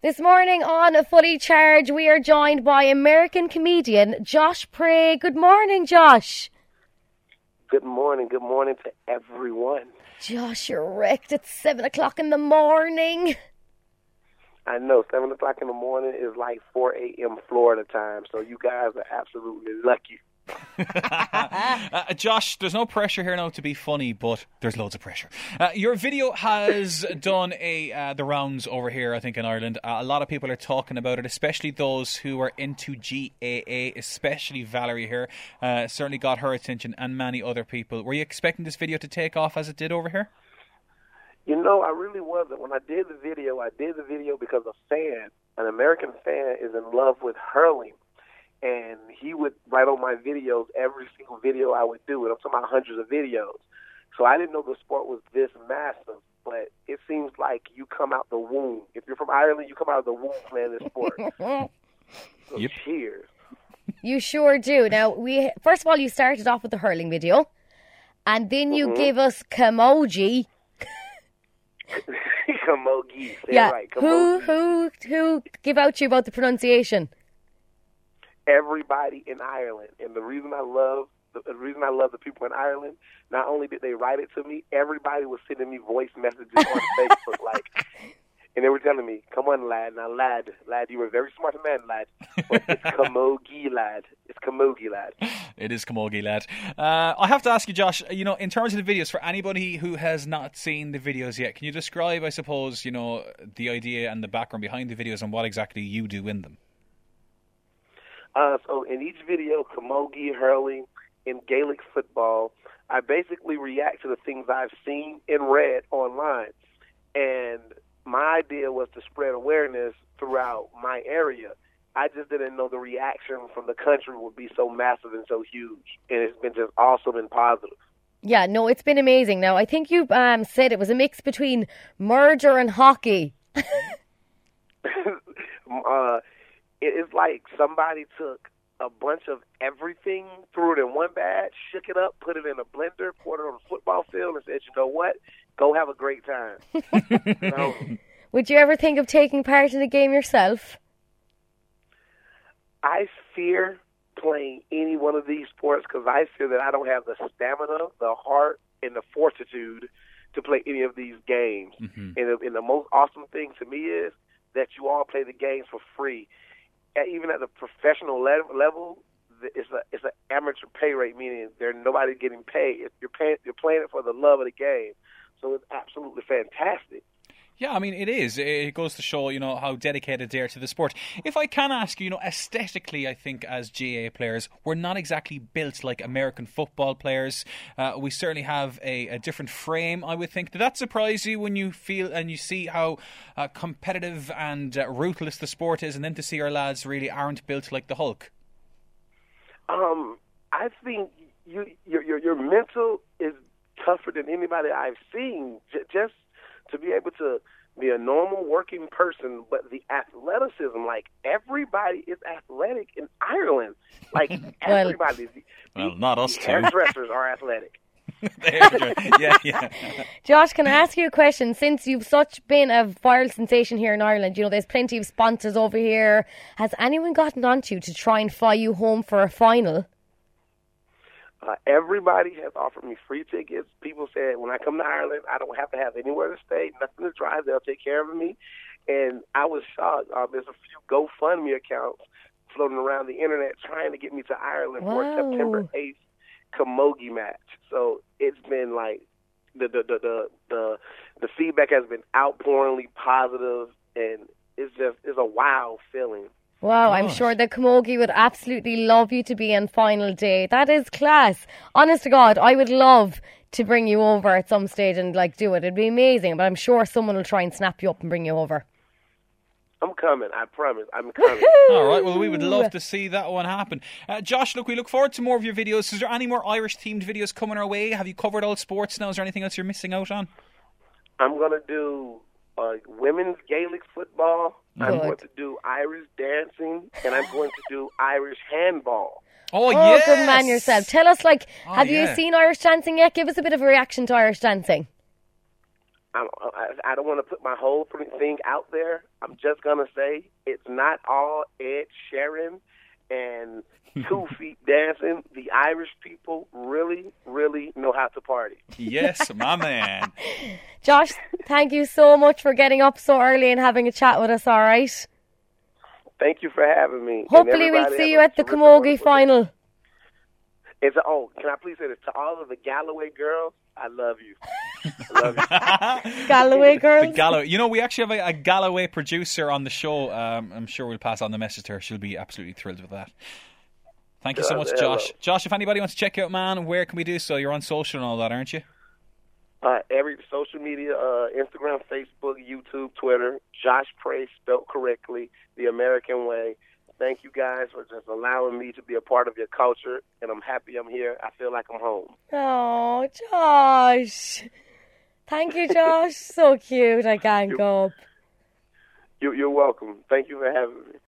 This morning on a Fully Charged, we are joined by American comedian Josh Pray. Good morning, Josh. Good morning. Good morning to everyone. Josh, you're wrecked. It's seven o'clock in the morning. I know seven o'clock in the morning is like four a.m. Florida time, so you guys are absolutely lucky. uh, Josh, there's no pressure here now to be funny, but there's loads of pressure. Uh, your video has done a uh, the rounds over here, I think, in Ireland. Uh, a lot of people are talking about it, especially those who are into GAA, especially Valerie here. Uh, certainly got her attention and many other people. Were you expecting this video to take off as it did over here? You know, I really wasn't. When I did the video, I did the video because a fan, an American fan, is in love with hurling and he would write on my videos every single video I would do, and I'm talking about hundreds of videos. So I didn't know the sport was this massive, but it seems like you come out the womb. If you're from Ireland, you come out of the womb playing this sport. so yep. cheers. You sure do. Now we first of all you started off with the hurling video, and then you mm-hmm. gave us Camogie. Camogie. Yeah. Right. Who who who give out you about the pronunciation? Everybody in Ireland. And the reason I love the reason I love the people in Ireland, not only did they write it to me, everybody was sending me voice messages on Facebook like and they were telling me, "Come on, lad. Now, lad, lad, you were a very smart man, lad. But it's Camogie, lad. It's Camogie, lad. It is Camogie, lad. Uh, I have to ask you, Josh. You know, in terms of the videos, for anybody who has not seen the videos yet, can you describe, I suppose, you know, the idea and the background behind the videos and what exactly you do in them? Uh, so in each video, camogie, hurling, in Gaelic football, I basically react to the things I've seen and read online. And my idea was to spread awareness throughout my area. I just didn't know the reaction from the country would be so massive and so huge. And it's been just awesome and positive. Yeah, no, it's been amazing. Now, I think you um, said it was a mix between merger and hockey. uh, it's like somebody took a bunch of everything, threw it in one bag, shook it up, put it in a blender, poured it on a football field, and said, "You know what? Go have a great time." so, Would you ever think of taking part in the game yourself? I fear playing any one of these sports because I fear that I don't have the stamina, the heart, and the fortitude to play any of these games. Mm-hmm. And, the, and the most awesome thing to me is that you all play the games for free even at the professional level, it's a it's an amateur pay rate, meaning there's nobody getting paid. You're paying, you're playing it for the love of the game, so it's absolutely fantastic. Yeah, I mean, it is. It goes to show, you know, how dedicated they are to the sport. If I can ask you, you know, aesthetically, I think as GAA players, we're not exactly built like American football players. Uh, we certainly have a, a, different frame, I would think. Did that surprise you when you feel and you see how uh, competitive and uh, ruthless the sport is, and then to see our lads really aren't built like the Hulk? Um, I think you, your, your, your mental is tougher than anybody I've seen. J- just to be able to be a normal working person, but the athleticism, like everybody is athletic in Ireland. Like everybody. well, not us too. Hairdressers are athletic. yeah, yeah. Josh, can I ask you a question? Since you've such been a viral sensation here in Ireland, you know there's plenty of sponsors over here. Has anyone gotten onto you to try and fly you home for a final? Uh, everybody has offered me free tickets. People said when I come to Ireland, I don't have to have anywhere to stay, nothing to drive. They'll take care of me. And I was shocked. Um, there's a few GoFundMe accounts floating around the internet trying to get me to Ireland for a September 8th camogie match. So it's been like the the the the the, the feedback has been outpouringly positive, and it's just it's a wow feeling. Wow, Gosh. I'm sure that Camogie would absolutely love you to be on final day. That is class. Honest to God, I would love to bring you over at some stage and like do it. It'd be amazing, but I'm sure someone will try and snap you up and bring you over. I'm coming. I promise. I'm coming. All right. Well, we would love to see that one happen. Uh, Josh, look, we look forward to more of your videos. Is there any more Irish themed videos coming our way? Have you covered all sports now? Is there anything else you're missing out on? I'm gonna do uh, women's Gaelic football. Good. I'm going to do Irish dancing, and I'm going to do Irish handball. Oh, oh yes. good man yourself. Tell us, like, oh, have yeah. you seen Irish dancing yet? Give us a bit of a reaction to Irish dancing. I'm, I, I don't want to put my whole thing out there. I'm just gonna say it's not all Ed Sheeran and two feet dancing. The Irish people really, really know how to party. Yes, my man. Josh, thank you so much for getting up so early and having a chat with us. All right. Thank you for having me. Hopefully, we'll see you at the Camogie final. It's a, oh, can I please say this to all of the Galloway girls? I love you. I love you. Galloway girls. The Galloway. You know, we actually have a, a Galloway producer on the show. Um, I'm sure we'll pass on the message to her. She'll be absolutely thrilled with that. Thank you so much, Josh. Josh, if anybody wants to check out, man, where can we do so? You're on social and all that, aren't you? Uh, every social media, uh, Instagram, Facebook, YouTube, Twitter. Josh Pray, spelled correctly, the American way. Thank you guys for just allowing me to be a part of your culture, and I'm happy I'm here. I feel like I'm home. Oh, Josh. Thank you, Josh. so cute. I can't go up. You, you're welcome. Thank you for having me.